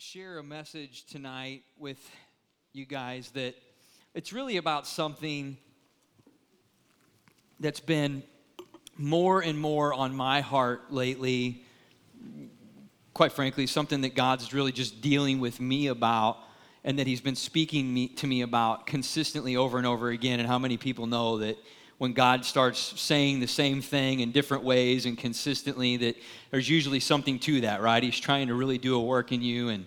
share a message tonight with you guys that it's really about something that's been more and more on my heart lately. Quite frankly, something that God's really just dealing with me about and that He's been speaking me, to me about consistently over and over again. And how many people know that when God starts saying the same thing in different ways and consistently, that there's usually something to that, right? He's trying to really do a work in you. And,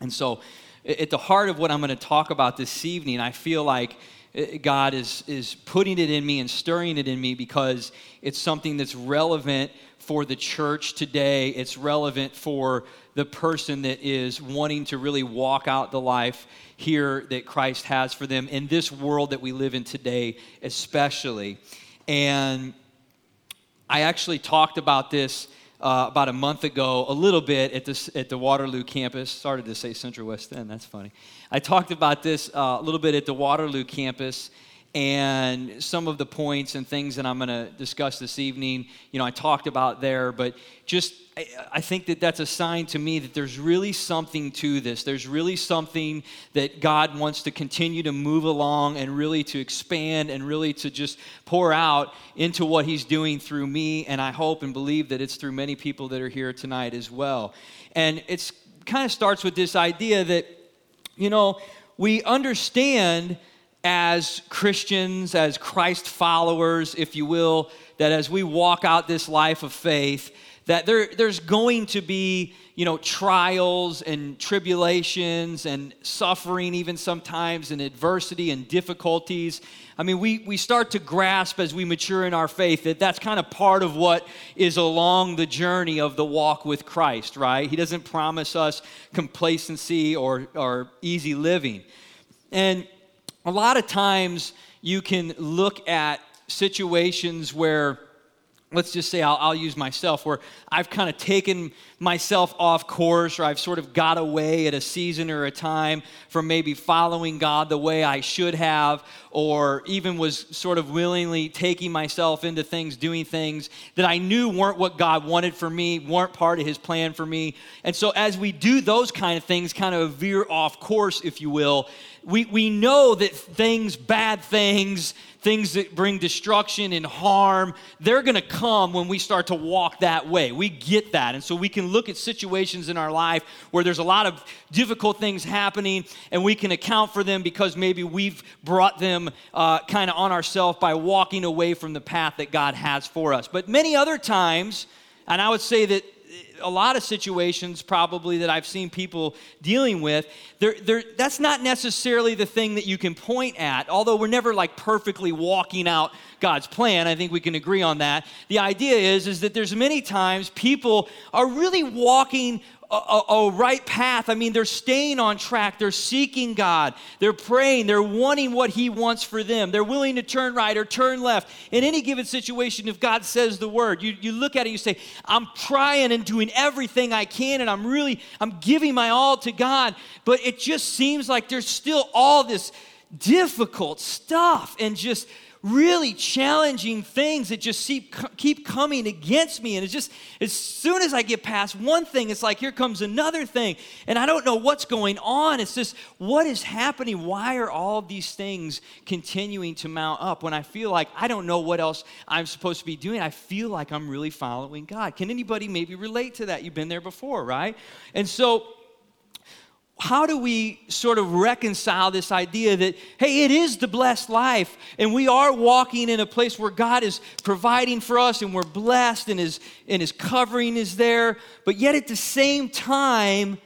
and so, at the heart of what I'm going to talk about this evening, I feel like uh, God is, is putting it in me and stirring it in me because it's something that's relevant for the church today. It's relevant for the person that is wanting to really walk out the life here that Christ has for them in this world that we live in today, especially. And I actually talked about this uh, about a month ago, a little bit at, this, at the Waterloo campus. Started to say Central West End, that's funny. I talked about this uh, a little bit at the Waterloo campus and some of the points and things that I'm going to discuss this evening, you know, I talked about there, but just I, think that that's a sign to me that there's really something to this. There's really something that God wants to continue to move along and really to expand and really to just pour out into what He's doing through me. And I hope and believe that it's through many people that are here tonight as well. And it's kind of starts with this idea that, you know, we understand as Christians, as Christ followers, if you will, that as we walk out this life of faith, that there, there's going to be you know trials and tribulations and suffering even sometimes and adversity and difficulties. I mean we, we start to grasp as we mature in our faith that that's kind of part of what is along the journey of the walk with christ right? He doesn't promise us complacency or, or easy living. And a lot of times you can look at situations where let's just say I'll, I'll, use myself where I've kind of taken myself off course or I've sort of got away at a season or a time from maybe following God the way I should have, or even was sort of willingly taking myself into things, doing things that I knew weren't what God wanted for me, weren't part of His plan for me. And so as we do those kind of things, kind of veer off course, if you will, we, we know that things, bad things, things that bring destruction and harm, they're going to come when we start to walk that way. We get that. And so we can look at situations in our life where there's a lot of difficult things happening and we can account for them because maybe we've brought them uh, kind of on ourselves by walking away from the path that God has for us. But many other times, and I would say that a lot of situations probably that I've seen people dealing with, they're, they're, that's not necessarily the thing that you can point at, although we're never like perfectly walking out God's plan. I think we can agree on that. The idea is, is that there's many times people are really walking a, a, right path. I mean, they're staying on track. They're seeking God. They're praying. They're wanting what He wants for them. They're willing to turn right or turn left. In any given situation, if God says the word, you, you look at it, you say, I'm trying and doing everything I can, and I'm really, I'm giving my all to God. But it just seems like there's still all this difficult stuff and just really challenging things that just keep, keep coming against me. And it's just, as soon as I get past one thing, it's like, here comes another thing. And I don't know what's going on. It's just, what is happening? Why are all these things continuing to mount up when I feel like I don't know what else I'm supposed to be doing? I feel like I'm really following God. Can anybody maybe relate to that? You've been there before, right? And so, how do we sort of reconcile this idea that, hey, it is the blessed life, and we are walking in a place where God is providing for us, and we're blessed, and His, and his covering is there, but yet at the same time,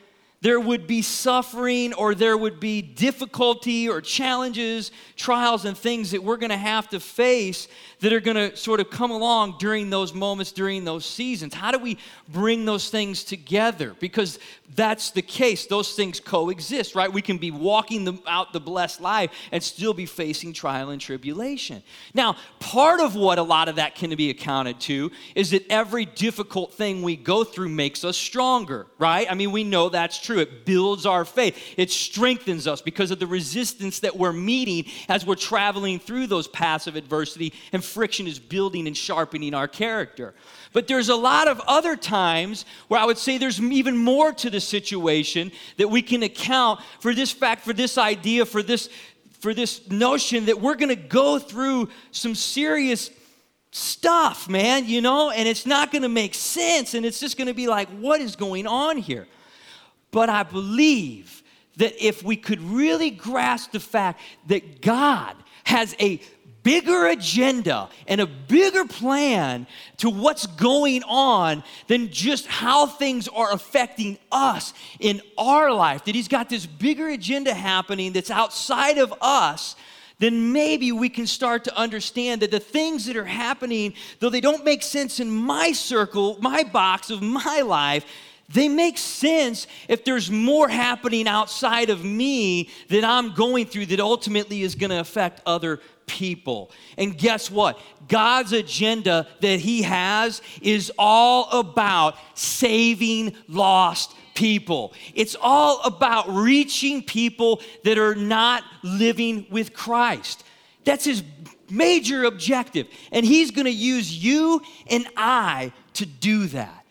there would be suffering or there would be difficulty or challenges, trials, and things that we're going to have to face that are going to sort of come along during those moments, during those seasons. How do we bring those things together? Because that's the case. Those things coexist, right? We can be walking the, out the blessed life and still be facing trial and tribulation. Now, part of what a lot of that can be accounted to is that every difficult thing we go through makes us stronger, right? I mean, we know that's true. It builds our faith, it strengthens us because of the resistance that we're meeting as we're traveling through those paths of adversity, and friction is building and sharpening our character. But there's a lot of other times where I would say there's even more to the situation that we can account for this fact, for this idea, for this, for this notion that we're going to go through some serious stuff, man, you know, and it's not going to make sense. And it's just going to be like, what is going on here? But I believe that if we could really grasp the fact that God has a bigger agenda and a bigger plan to what's going on than just how things are affecting us in our life. That He's got this bigger agenda happening that's outside of us. Then maybe we can start to understand that the things that are happening, though they don't make sense in my circle, my box of my life, they make sense if there's more happening outside of me that I'm going through that ultimately is going to affect other people. And guess what? God's agenda that He has is all about saving lost people. It's all about reaching people that are not living with Christ. That's His major objective. And He's going to use you and I to do that.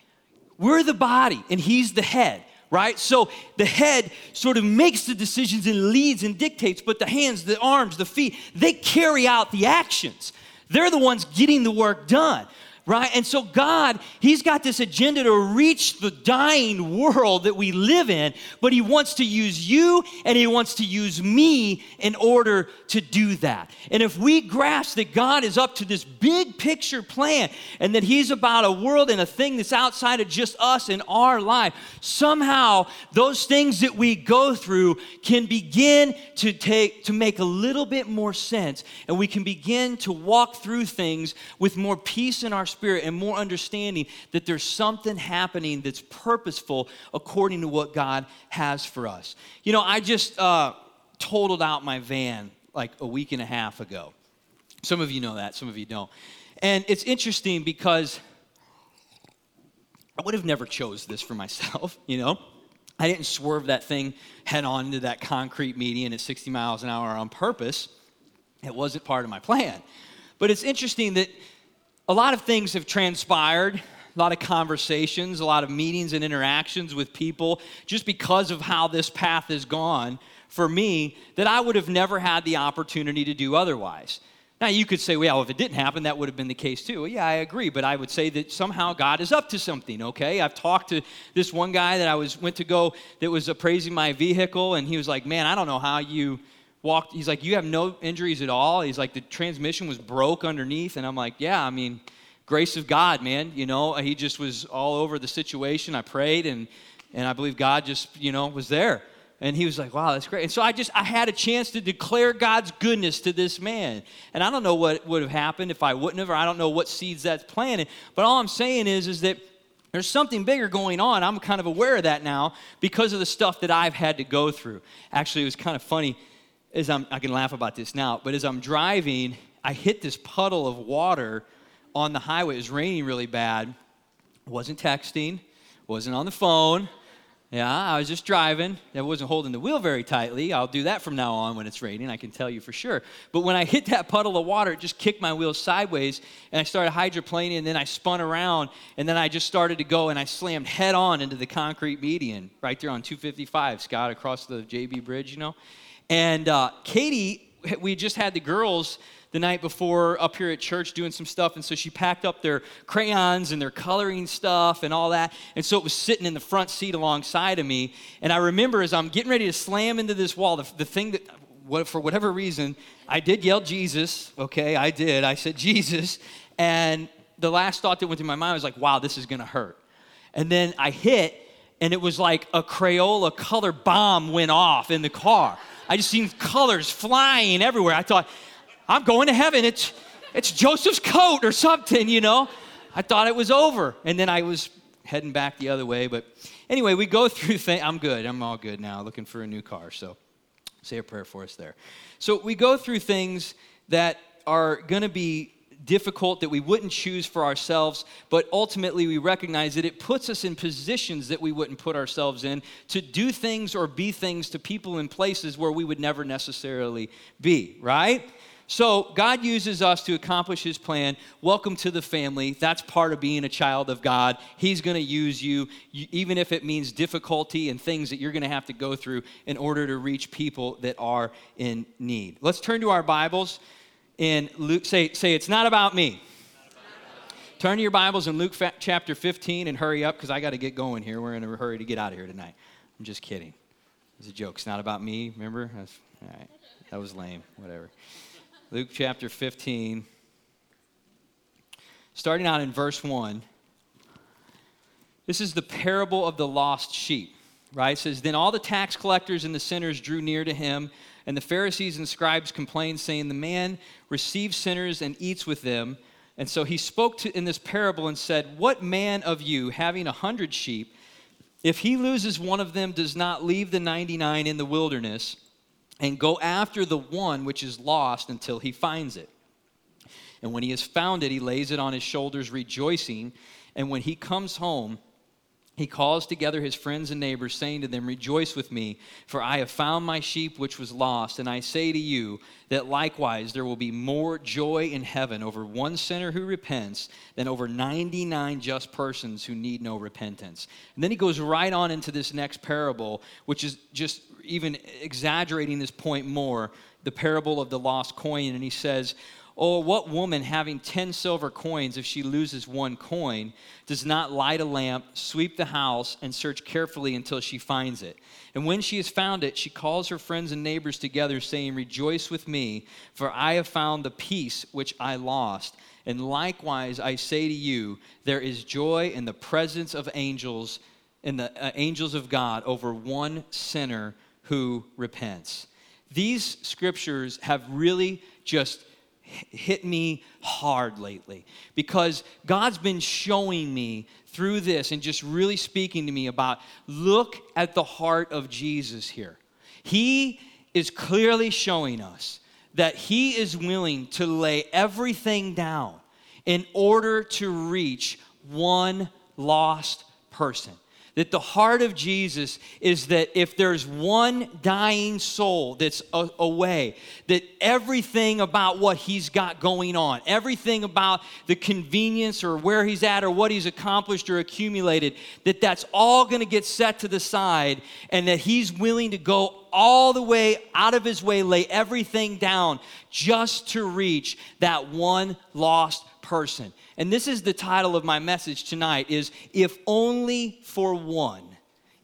We're the body, and He's the head right? So the head sort of makes the decisions and leads and dictates, but the hands, the arms, the feet, they carry out the actions. They're the ones getting the work done right? And so, God, He's got this agenda to reach the dying world that we live in, but He wants to use you and He wants to use me in order to do that. And if we grasp that God is up to this big picture plan and that He's about a world and a thing that's outside of just us and our life, somehow those things that we go through can begin to take to make a little bit more sense and we can begin to walk through things with more peace in our spirit and more understanding that there's something happening that's purposeful according to what God has for us. You know, I just uh, totaled out my van like a week and a half ago. Some of you know that, some of you don't. And it's interesting because I would have never chose this for myself, you know? I didn't swerve that thing head on into that concrete median at 60 miles an hour on purpose. It wasn't part of my plan. But it's interesting that a lot of things have transpired, a lot of conversations, a lot of meetings and interactions with people just because of how this path has gone for me that I would have never had the opportunity to do otherwise. Now, you could say, well, if it didn't happen, that would have been the case too. Well, yeah, I agree, but I would say that somehow God is up to something, okay? I've talked to this one guy that I was went to go that was appraising my vehicle, and he was like, man, I don't know how you walked, he's like, You have no injuries at all? He's like, The transmission was broke underneath. And I'm like, Yeah, I mean, grace of God, man. You know, he just was all over the situation. I prayed and and I believe God just, you know, was there. And he was like, wow, that's great. And so I just, I had a chance to declare God's goodness to this man. And I don't know what would have happened if I wouldn't have, or I don't know what seeds that's planted. But all I'm saying is, is that there's something bigger going on. I'm kind of aware of that now because of the stuff that I've had to go through. Actually, it was kind of funny as I'm, I can laugh about this now, but as I'm driving, I hit this puddle of water on the highway. It was raining really bad. wasn't texting, wasn't on the phone. Yeah, I was just driving. I wasn't holding the wheel very tightly. I'll do that from now on when it's raining, I can tell you for sure. But when I hit that puddle of water, it just kicked my wheel sideways, and I started hydroplaning, and then I spun around, and then I just started to go, and I slammed head on into the concrete median right there on 255, Scott, across the JB Bridge, you know. And uh, Katie, we just had the girls the night before up here at church doing some stuff. And so she packed up their crayons and their coloring stuff and all that. And so it was sitting in the front seat alongside of me. And I remember as I'm getting ready to slam into this wall, the, the thing that, what, for whatever reason, I did yell Jesus. Okay, I did. I said Jesus. And the last thought that went through my mind was like, wow, this is going to hurt. And then I hit, and it was like a Crayola color bomb went off in the car. I just seen colors flying everywhere. I thought, I'm going to heaven. It's, it's Joseph's coat or something, you know. I thought it was over. And then I was heading back the other way. But anyway, we go through things. I'm good. I'm all good now, looking for a new car. So say a prayer for us there. So we go through things that are going to be difficult that we wouldn't choose for ourselves, but ultimately we recognize that it puts us in positions that we wouldn't put ourselves in to do things or be things to people in places where we would never necessarily be, right? So, God uses us to accomplish His plan. Welcome to the family. That's part of being a child of God. He's going to use you, even if it means difficulty and things that you're going to have to go through in order to reach people that are in need. Let's turn to our Bibles in Luke. Say, say it's not about me. Turn to your Bibles in Luke chapter 15 and hurry up because I got to get going here. We're in a hurry to get out of here tonight. I'm just kidding. It's a joke. It's not about me, remember? That's, all right. That was lame. Whatever. Luke chapter 15, starting out in verse 1. This is the parable of the lost sheep, right? It says, Then all the tax collectors and the sinners drew near to him, and the Pharisees and scribes complained, saying, The man receives sinners and eats with them. And so he spoke to, in this parable and said, What man of you, having a hundred sheep, if he loses one of them, does not leave the 99 in the wilderness? and go after the one which is lost until he finds it. And when he has found it, he lays it on his shoulders, rejoicing. And when he comes home, he calls together his friends and neighbors, saying to them, Rejoice with me, for I have found my sheep which was lost. And I say to you that likewise there will be more joy in heaven over one sinner who repents than over 99 just persons who need no repentance. And then he goes right on into this next parable, which is just even exaggerating this point more, the parable of the lost coin. And he says, Oh, what woman having 10 silver coins, if she loses one coin, does not light a lamp, sweep the house, and search carefully until she finds it? And when she has found it, she calls her friends and neighbors together, saying, Rejoice with me, for I have found the piece which I lost. And likewise, I say to you, there is joy in the presence of angels, in the uh, angels of God, over one sinner who repents. These scriptures have really just hit me hard lately because God's been showing me through this and just really speaking to me about look at the heart of Jesus here. He is clearly showing us that He is willing to lay everything down in order to reach one lost person that the heart of Jesus is that if there's one dying soul that's a- away, that everything about what he's got going on, everything about the convenience or where he's at or what he's accomplished or accumulated, that that's all going to get set to the side and that he's willing to go all the way out of his way, lay everything down just to reach that one lost person. And this is the title of my message tonight is if only for one.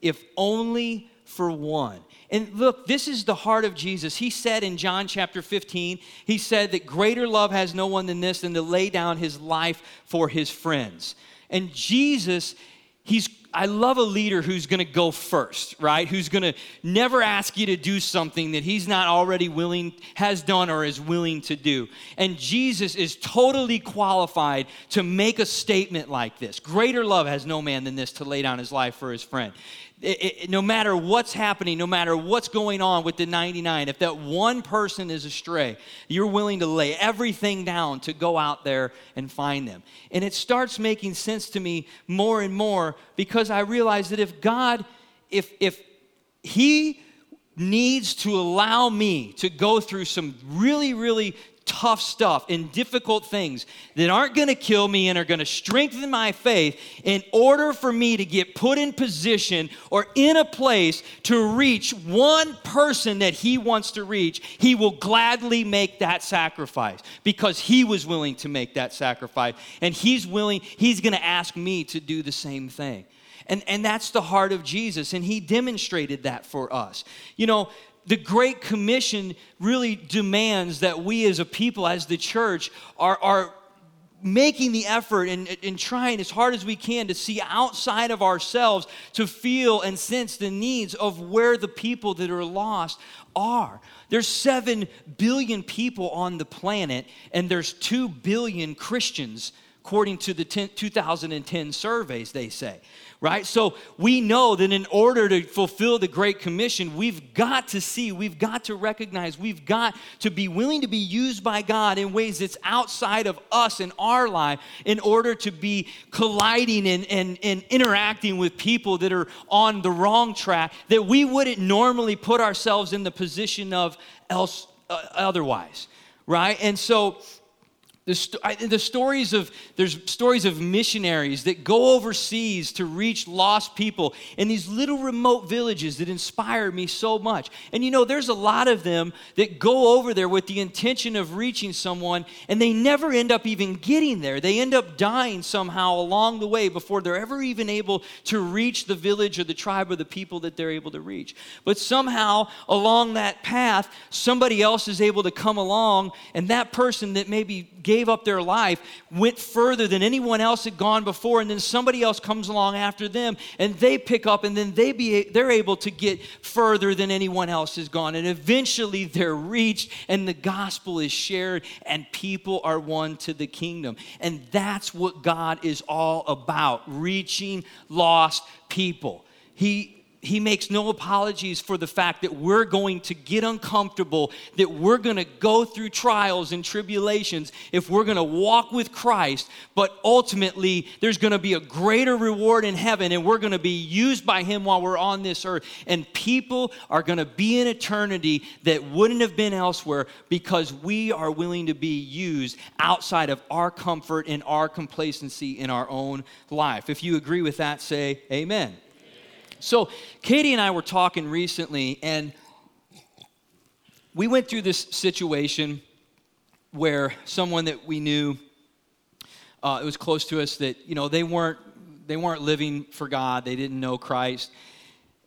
If only for one. And look, this is the heart of Jesus. He said in John chapter 15, he said that greater love has no one than this than to lay down his life for his friends. And Jesus, he's I love a leader who's going to go first, right? Who's going to never ask you to do something that he's not already willing, has done, or is willing to do. And Jesus is totally qualified to make a statement like this Greater love has no man than this to lay down his life for his friend it, it, no matter what's happening, no matter what's going on with the 99, if that one person is astray, you're willing to lay everything down to go out there and find them. And it starts making sense to me more and more because I realize that if God, if, if He needs to allow me to go through some really, really tough stuff and difficult things that aren't going to kill me and are going to strengthen my faith in order for me to get put in position or in a place to reach one person that he wants to reach, he will gladly make that sacrifice because he was willing to make that sacrifice. And he's willing, he's going to ask me to do the same thing. And, and that's the heart of Jesus, and he demonstrated that for us. You know, the Great Commission really demands that we as a people, as the church, are, are making the effort and, and trying as hard as we can to see outside of ourselves to feel and sense the needs of where the people that are lost are. There's 7 billion people on the planet, and there's 2 billion Christians according to the 10, 2010 surveys, they say right? So we know that in order to fulfill the Great Commission, we've got to see, we've got to recognize, we've got to be willing to be used by God in ways that's outside of us in our life in order to be colliding and, and, and interacting with people that are on the wrong track that we wouldn't normally put ourselves in the position of else uh, otherwise, right? And so the, the, stories of there's stories of missionaries that go overseas to reach lost people in these little remote villages that inspire me so much. And you know there's a lot of them that go over there with the intention of reaching someone and they never end up even getting there. They end up dying somehow along the way before they're ever even able to reach the village or the tribe or the people that they're able to reach. But somehow along that path somebody else is able to come along and that person that maybe gave gave up their life went further than anyone else had gone before and then somebody else comes along after them and they pick up and then they be they're able to get further than anyone else has gone. And eventually they're reached and the gospel is shared and people are won to the kingdom. And that's what God is all about reaching lost people. He he makes no apologies for the fact that we're going to get uncomfortable, that we're going to go through trials and tribulations if we're going to walk with Christ, but ultimately there's going to be a greater reward in heaven and we're going to be used by Him while we're on this earth. And people are going to be in eternity that wouldn't have been elsewhere because we are willing to be used outside of our comfort and our complacency in our own life. If you agree with that, say amen. So, Katie and I were talking recently, and we went through this situation where someone that we knew, uh, it was close to us, that you know they weren't they weren't living for God, they didn't know Christ,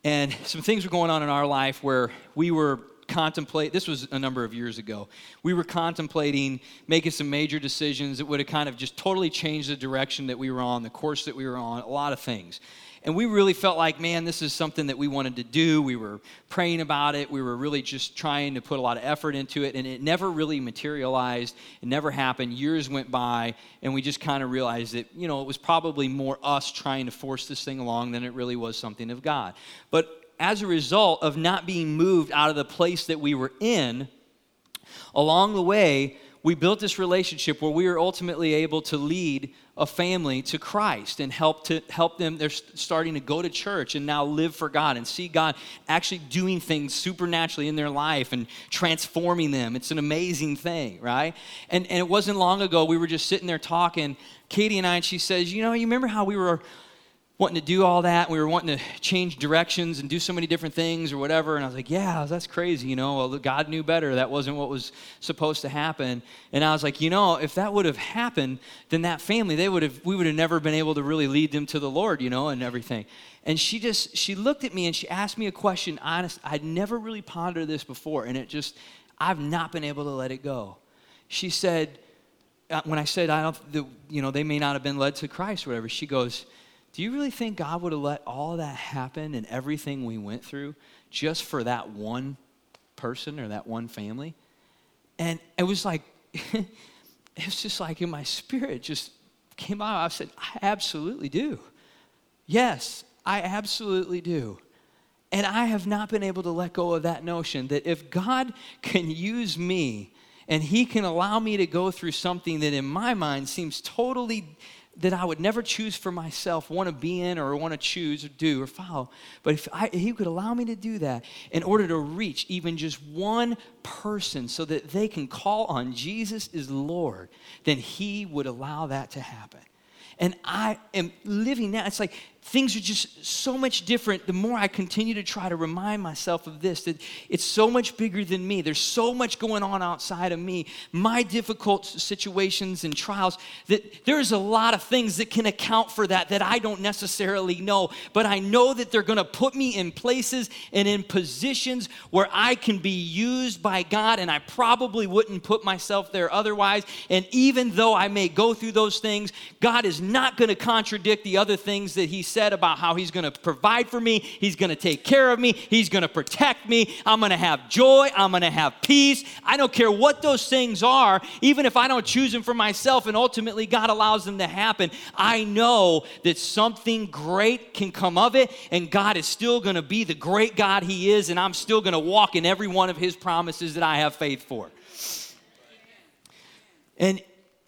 and some things were going on in our life where we were contemplate this was a number of years ago. We were contemplating making some major decisions that would have kind of just totally changed the direction that we were on the course that we were on a lot of things and we really felt like, man, this is something that we wanted to do. We were praying about it. We were really just trying to put a lot of effort into it. And it never really materialized. It never happened. Years went by, and we just kind of realized that, you know, it was probably more us trying to force this thing along than it really was something of God. But as a result of not being moved out of the place that we were in, along the way, we built this relationship where we were ultimately able to lead a family to Christ and help to help them they're starting to go to church and now live for God and see God actually doing things supernaturally in their life and transforming them. It's an amazing thing, right? And and it wasn't long ago we were just sitting there talking Katie and I and she says, "You know, you remember how we were wanting to do all that. We were wanting to change directions and do so many different things or whatever. And I was like, yeah, that's crazy. You know, well, God knew better. That wasn't what was supposed to happen. And I was like, you know, if that would have happened, then that family, they would have, we would have never been able to really lead them to the Lord, you know, and everything. And she just, she looked at me and she asked me a question. Honest, I'd never really pondered this before. And it just, I've not been able to let it go. She said, uh, when I said, I don't, the, you know, they may not have been led to Christ or whatever, she goes, do you really think God would have let all that happen and everything we went through just for that one person or that one family? And it was like, it was just like in my spirit just came out. I said, I absolutely do. Yes, I absolutely do. And I have not been able to let go of that notion that if God can use me and He can allow me to go through something that in my mind seems totally that I would never choose for myself, want to be in or want to choose or do or follow. But if I, He could allow me to do that in order to reach even just one person so that they can call on Jesus as Lord, then He would allow that to happen. And I am living now. It's like things are just so much different the more I continue to try to remind myself of this that it's so much bigger than me. There's so much going on outside of me, my difficult situations and trials, that there's a lot of things that can account for that that I don't necessarily know. But I know that they're going to put me in places and in positions where I can be used by God, and I probably wouldn't put myself there otherwise. And even though I may go through those things, God is not going to contradict the other things that He said said about how He's going to provide for me, He's going to take care of me, He's going to protect me, I'm going to have joy, I'm going to have peace. I don't care what those things are, even if I don't choose them for myself and ultimately God allows them to happen. I know that something great can come of it, and God is still going to be the great God He is, and I'm still going to walk in every one of His promises that I have faith for. And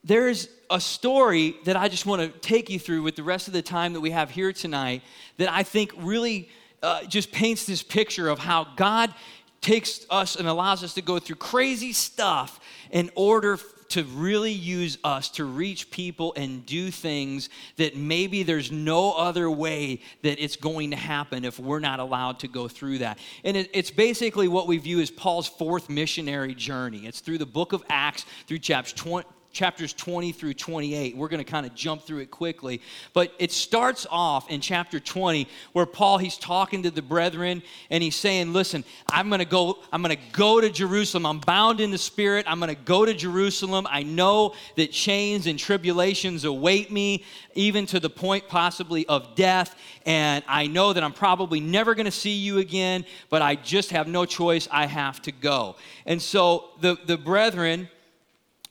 there's a story that I just want to take you through with the rest of the time that we have here tonight that I think really uh, just paints this picture of how God takes us and allows us to go through crazy stuff in order to really use us to reach people and do things that maybe there's no other way that it's going to happen if we're not allowed to go through that. And it, it's basically what we view as Paul's fourth missionary journey. It's through the book of Acts, through chapters 20 chapters 20 through 28. We're going to kind of jump through it quickly. But it starts off in chapter 20 where Paul he's talking to the brethren and he's saying, "Listen, I'm going to go I'm going to go to Jerusalem. I'm bound in the spirit. I'm going to go to Jerusalem. I know that chains and tribulations await me even to the point possibly of death, and I know that I'm probably never going to see you again, but I just have no choice. I have to go." And so the the brethren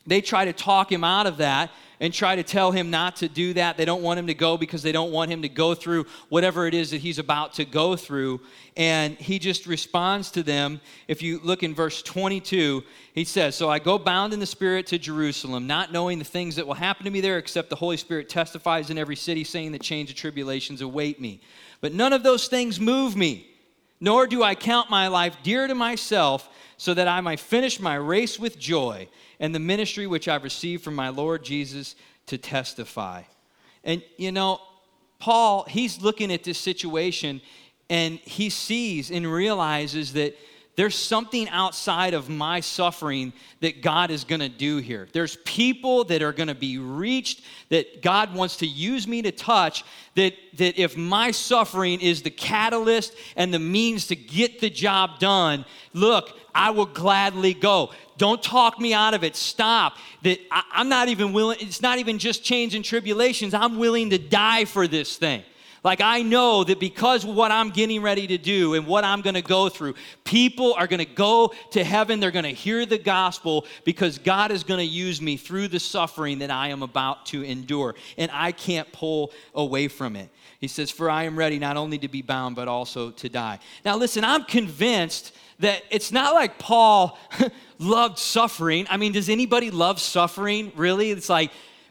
they try to talk him out of that and try to tell him not to do that. They don't want him to go because they don't want him to go through whatever it is that he's about to go through. And he just responds to them. If you look in verse 22, he says, So I go bound in the Spirit to Jerusalem, not knowing the things that will happen to me there, except the Holy Spirit testifies in every city, saying that change of tribulations await me. But none of those things move me, nor do I count my life dear to myself, so that I might finish my race with joy and the ministry which I've received from my Lord Jesus to testify. And you know, Paul, he's looking at this situation and he sees and realizes that there's something outside of my suffering that God is going to do here. There's people that are going to be reached that God wants to use me to touch that that if my suffering is the catalyst and the means to get the job done, look, I will gladly go. Don't talk me out of it. Stop. That I, I'm not even willing, it's not even just change and tribulations. I'm willing to die for this thing. Like, I know that because what I'm getting ready to do and what I'm going to go through, people are going to go to heaven. They're going to hear the gospel because God is going to use me through the suffering that I am about to endure. And I can't pull away from it. He says, For I am ready not only to be bound, but also to die. Now, listen, I'm convinced that it's not like Paul loved suffering. I mean, does anybody love suffering? Really? It's like,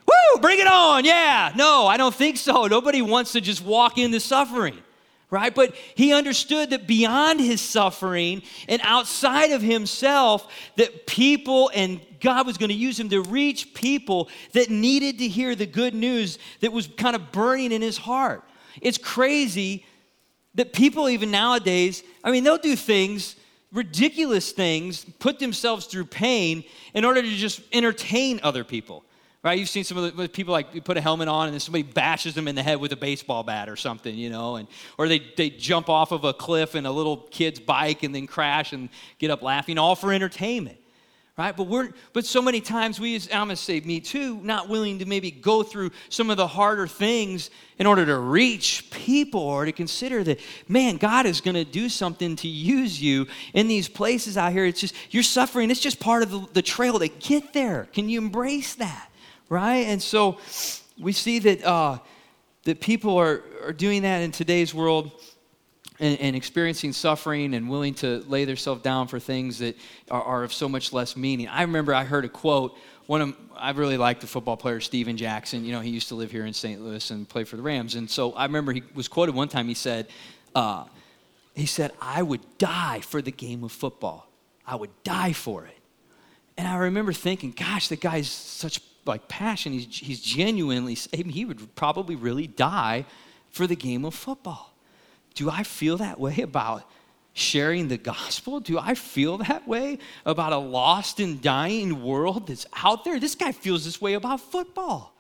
woo, bring it on. Yeah. No, I don't think so. Nobody wants to just walk into suffering, right? But he understood that beyond his suffering and outside of himself, that people and God was going to use him to reach people that needed to hear the good news that was kind of burning in his heart. It's crazy that people, even nowadays, I mean, they'll do things ridiculous things, put themselves through pain in order to just entertain other people. Right? You've seen some of the people like you put a helmet on and then somebody bashes them in the head with a baseball bat or something, you know, and or they, they jump off of a cliff in a little kid's bike and then crash and get up laughing, all for entertainment right? But we're but so many times we, I'm gonna say me too, not willing to maybe go through some of the harder things in order to reach people or to consider that, man, God is gonna do something to use you in these places out here. It's just you're suffering. It's just part of the, the trail to get there. Can you embrace that, right? And so we see that uh, that people are are doing that in today's world and, and, experiencing suffering and willing to lay themselves down for things that are, are, of so much less meaning. I remember I heard a quote. One of I really like the football player Steven Jackson. You know, he used to live here in St. Louis and play for the Rams. And so I remember he was quoted one time. He said, uh, "He said I would die for the game of football. I would die for it." And I remember thinking, "Gosh, the guy's such like passion. He's he's genuinely. I mean, he would probably really die for the game of football." Do I feel that way about sharing the gospel? Do I feel that way about a lost and dying world that's out there? This guy feels this way about football.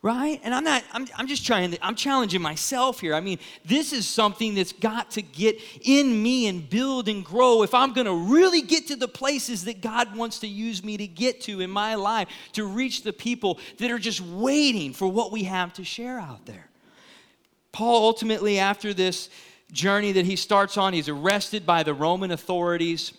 Right? And I'm not, I'm, I'm just trying to, I'm challenging myself here. I mean, this is something that's got to get in me and build and grow if I'm gonna really get to the places that God wants to use me to get to in my life to reach the people that are just waiting for what we have to share out there. Paul ultimately, after this journey that he starts on, he's arrested by the Roman authorities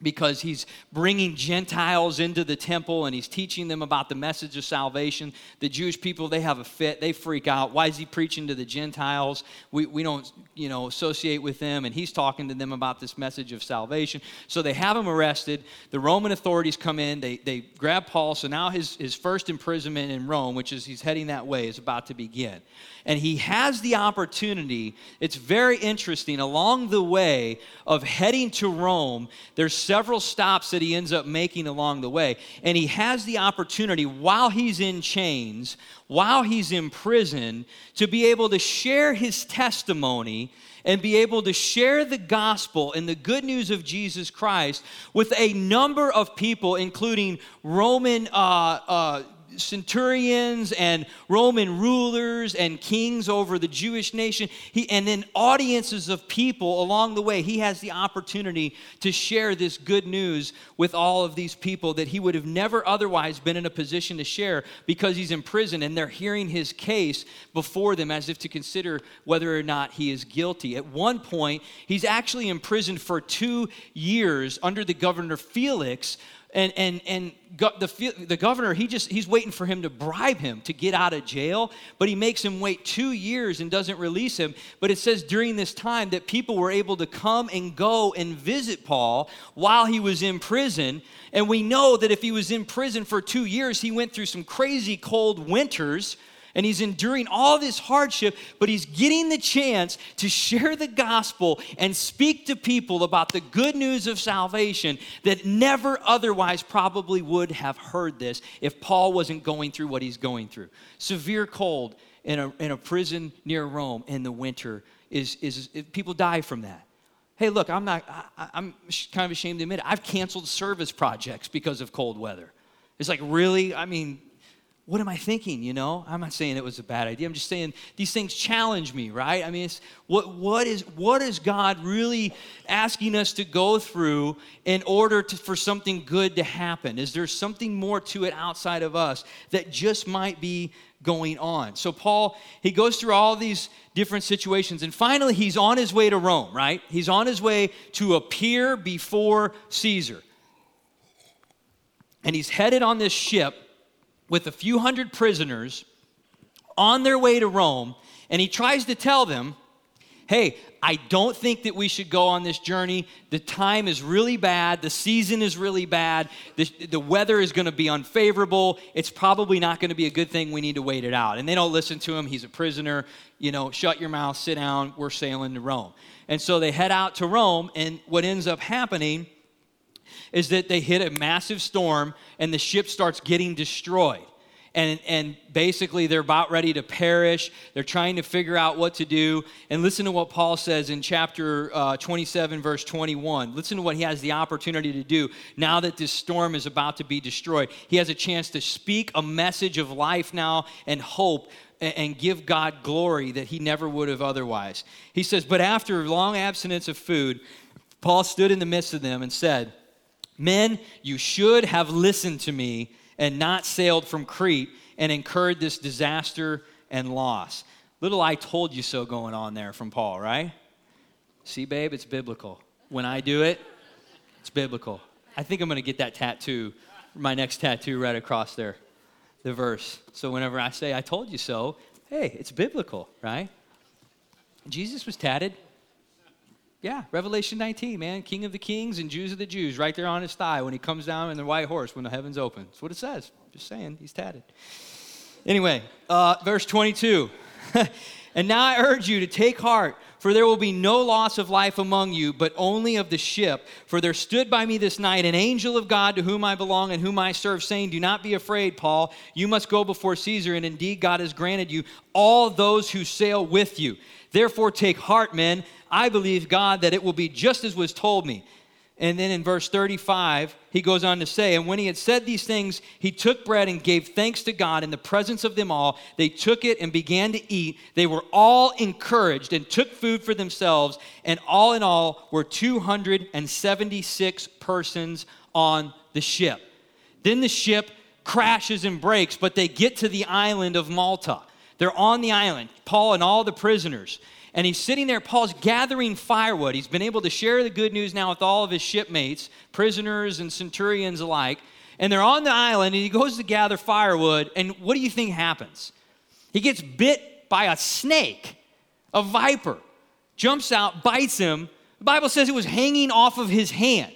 because he's bringing Gentiles into the temple and he's teaching them about the message of salvation. The Jewish people, they have a fit. They freak out. Why is he preaching to the Gentiles? We, we don't, you know, associate with them. And he's talking to them about this message of salvation. So they have him arrested. The Roman authorities come in. They, they grab Paul. So now his, his first imprisonment in Rome, which is he's heading that way, is about to begin. And he has the opportunity, it's very interesting, along the way of heading to Rome, there's several stops that he ends up making along the way. And he has the opportunity while he's in chains, while he's in prison, to be able to share his testimony and be able to share the gospel and the good news of Jesus Christ with a number of people, including Roman uh, uh, centurions and Roman rulers and kings over the Jewish nation. He, and then audiences of people along the way. He has the opportunity to share this good news with all of these people that he would have never otherwise been in a position to share because he's in prison and they're hearing his case before them as if to consider whether or not he is guilty. At one point, he's actually imprisoned for two years under the governor Felix and and and go, the the governor he just he's waiting for him to bribe him to get out of jail but he makes him wait 2 years and doesn't release him. But it says during this time that people were able to come and go and visit Paul while he was in prison. And we know that if he was in prison for 2 years he went through some crazy cold winters and he's enduring all this hardship, but he's getting the chance to share the gospel and speak to people about the good news of salvation that never otherwise probably would have heard this if Paul wasn't going through what he's going through. Severe cold in a, in a prison near Rome in the winter is, is, is people die from that. Hey, look, I'm not, I, I'm kind of ashamed to admit it. I've canceled service projects because of cold weather. It's like, really? I mean, what am I thinking? You know, I'm not saying it was a bad idea. I'm just saying these things challenge me, right? I mean, it's, what, what, is, what is God really asking us to go through in order to, for something good to happen? Is there something more to it outside of us that just might be going on? So, Paul, he goes through all these different situations, and finally, he's on his way to Rome, right? He's on his way to appear before Caesar. And he's headed on this ship with a few hundred prisoners on their way to Rome, and he tries to tell them, hey, I don't think that we should go on this journey. The time is really bad. The season is really bad. The, the weather is going to be unfavorable. It's probably not going to be a good thing. We need to wait it out. And they don't listen to him. He's a prisoner. You know, shut your mouth, sit down. We're sailing to Rome. And so they head out to Rome, and what ends up happening is that they hit a massive storm and the ship starts getting destroyed. And, and basically, they're about ready to perish. They're trying to figure out what to do. And listen to what Paul says in chapter uh, 27, verse 21. Listen to what he has the opportunity to do now that this storm is about to be destroyed. He has a chance to speak a message of life now and hope and give God glory that he never would have otherwise. He says, But after long abstinence of food, Paul stood in the midst of them and said, Men, you should have listened to me and not sailed from Crete and incurred this disaster and loss. Little I told you so going on there from Paul, right? See, babe, it's biblical. When I do it, it's biblical. I think I'm going to get that tattoo, my next tattoo right across there, the verse. So whenever I say, I told you so, hey, it's biblical, right? Jesus was tatted. Yeah, Revelation 19, man. King of the kings and Jews of the Jews, right there on his thigh when he comes down in the white horse when the heavens open. That's what it says. Just saying, he's tatted. Anyway, uh, verse 22. and now I urge you to take heart, for there will be no loss of life among you, but only of the ship. For there stood by me this night an angel of God to whom I belong and whom I serve, saying, Do not be afraid, Paul. You must go before Caesar, and indeed God has granted you all those who sail with you. Therefore, take heart, men. I believe God that it will be just as was told me. And then in verse 35, he goes on to say, And when he had said these things, he took bread and gave thanks to God in the presence of them all. They took it and began to eat. They were all encouraged and took food for themselves. And all in all were 276 persons on the ship. Then the ship crashes and breaks, but they get to the island of Malta. They're on the island, Paul and all the prisoners. And he's sitting there, Paul's gathering firewood. He's been able to share the good news now with all of his shipmates, prisoners and centurions alike. And they're on the island, and he goes to gather firewood. And what do you think happens? He gets bit by a snake, a viper, jumps out, bites him. The Bible says it was hanging off of his hand.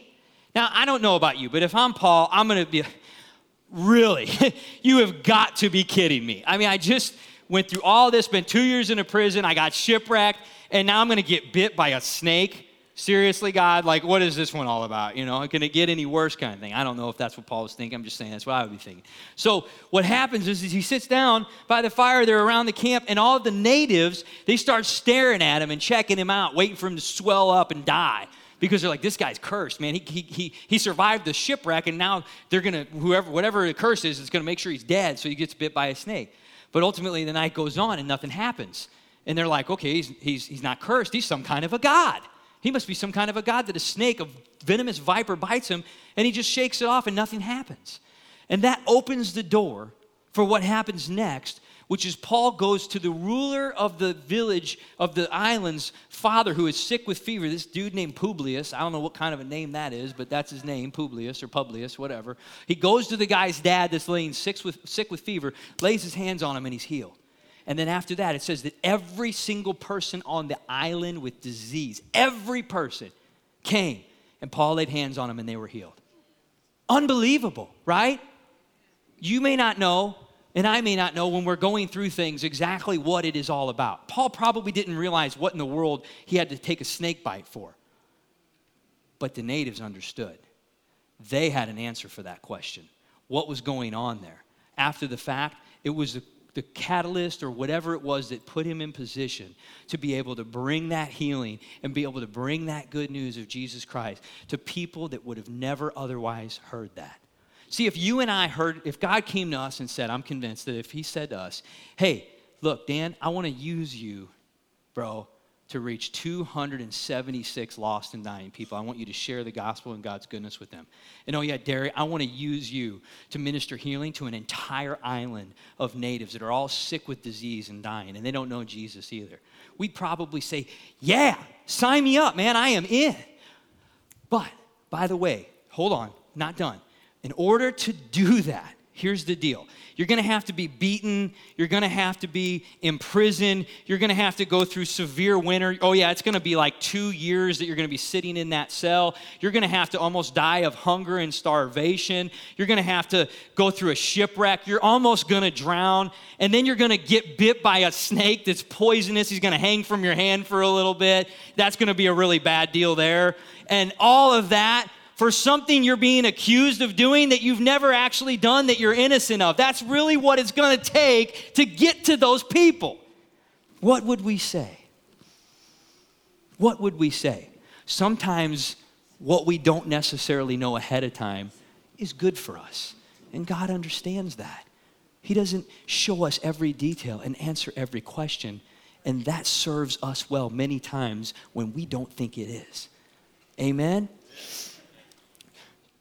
Now, I don't know about you, but if I'm Paul, I'm going to be, really? you have got to be kidding me. I mean, I just went through all this, spent two years in a prison, I got shipwrecked, and now I'm to get bit by a snake. Seriously, God, like, what is this one all about? You know, can it get any worse kind of thing? I don't know if that's what Paul was thinking. I'm just saying that's what I would be thinking. So, what happens is, is he sits down by the fire, they're around the camp, and all the natives, they start staring at him and checking him out, waiting for him to swell up and die because they're like, this guy's cursed, man. He, he, he, he survived the shipwreck, and now they're going to, whoever, whatever the curse is, is going to make sure he's dead, so he gets bit by a snake. But ultimately, the night goes on and nothing happens. And they're like, okay, he's, he's, he's not cursed. He's some kind of a god. He must be some kind of a god that a snake, a venomous viper, bites him, and he just shakes it off and nothing happens. And that opens the door for what happens next which is Paul goes to the ruler of the village of the island's father who is sick with fever. This dude named Publius. I don't know what kind of a name that is, but that's his name, Publius or Publius, whatever. He goes to the guy's dad that's laying sick with, sick with fever, lays his hands on him, and he's healed. And then after that, it says that every single person on the island with disease, every person came, and Paul laid hands on them and they were healed. Unbelievable, right? You may not know, and I may not know when we're going through things exactly what it is all about. Paul probably didn't realize what in the world he had to take a snake bite for. But the natives understood. They had an answer for that question. What was going on there? After the fact, it was the, the catalyst or whatever it was that put him in position to be able to bring that healing and be able to bring that good news of Jesus Christ to people that would have never otherwise heard that. See, if you and I heard, if God came to us and said, I'm convinced that if He said to us, hey, look, Dan, I want to use you, bro, to reach 276 lost and dying people. I want you to share the gospel and God's goodness with them. And oh, yeah, Derry, I want to use you to minister healing to an entire island of natives that are all sick with disease and dying, and they don't know Jesus either. We'd probably say, yeah, sign me up, man, I am in. But, by the way, hold on, not done. In order to do that, here's the deal you're going to have to be beaten. You're going to have to be imprisoned. You're going to have to go through severe winter. Oh, yeah, it's going to be like two years that you're going to be sitting in that cell. You're going to have to almost die of hunger and starvation. You're going to have to go through a shipwreck. You're almost going to drown. And then you're going to get bit by a snake that's poisonous. He's going to hang from your hand for a little bit. That's going to be a really bad deal there. And all of that for something you're being accused of doing that you've never actually done that you're innocent of. That's really what it's going to take to get to those people. What would we say? What would we say? Sometimes what we don't necessarily know ahead of time is good for us. And God understands that. He doesn't show us every detail and answer every question. And that serves us well many times when we don't think it is. Amen?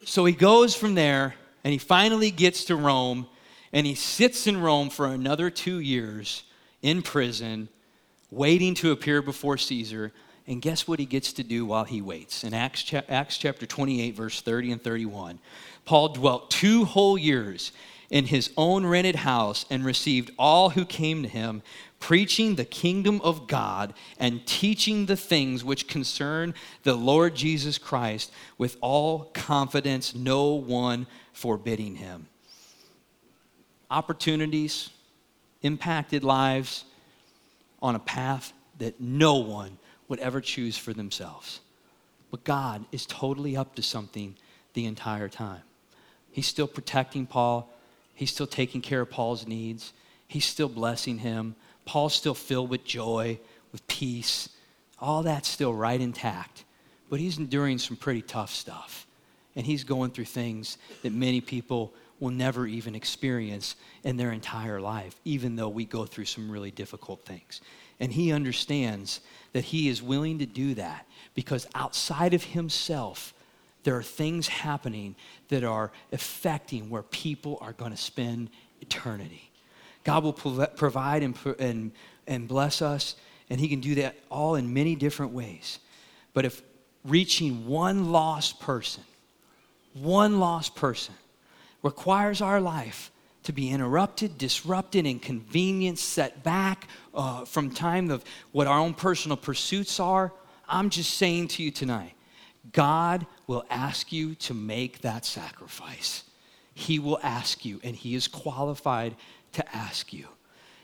So he goes from there and he finally gets to Rome and he sits in Rome for another two years in prison, waiting to appear before Caesar. And guess what he gets to do while he waits? In Acts, cha- Acts chapter 28, verse 30 and 31, Paul dwelt two whole years in his own rented house and received all who came to him preaching the kingdom of God and teaching the things which concern the Lord Jesus Christ with all confidence, no one forbidding him. Opportunities, impacted lives on a path that no one would ever choose for themselves. But God is totally up to something the entire time. He's still protecting Paul, He's still taking care of Paul's needs, He's still blessing him. Paul's still filled with joy, with peace. All that's still right intact. But he's enduring some pretty tough stuff. And he's going through things that many people will never even experience in their entire life, even though we go through some really difficult things. And he understands that he is willing to do that because outside of himself, there are things happening that are affecting where people are going to spend eternity. God will provide and, and, and bless us, and He can do that all in many different ways. But if reaching one lost person, one lost person, requires our life to be interrupted, disrupted, inconvenienced, set back uh, from time of what our own personal pursuits are, I'm just saying to you tonight, God will ask you to make that sacrifice. He will ask you, and He is qualified to ask you.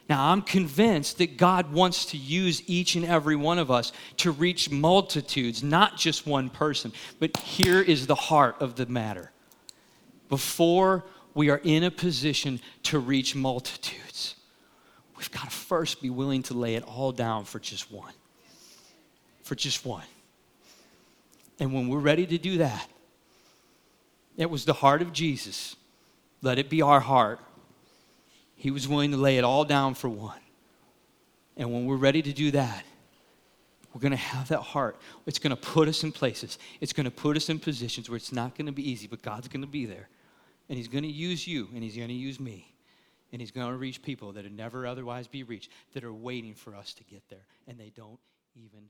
Now, I'm convinced that God wants to use each and every one of us to reach multitudes, not just one person. But here is the heart of the matter. Before we are in a position to reach multitudes, we've got to first be willing to lay it all down for just one. For just one. And when we're ready to do that, it was the heart of Jesus. Let it be our heart he was willing to lay it all down for one. And when we're ready to do that, we're going to have that heart. It's going to put us in places. It's going to put us in positions where it's not going to be easy, but God's going to be there. And He's going to use you, and He's going to use me. And He's going to reach people that would never otherwise be reached, that are waiting for us to get there, and they don't even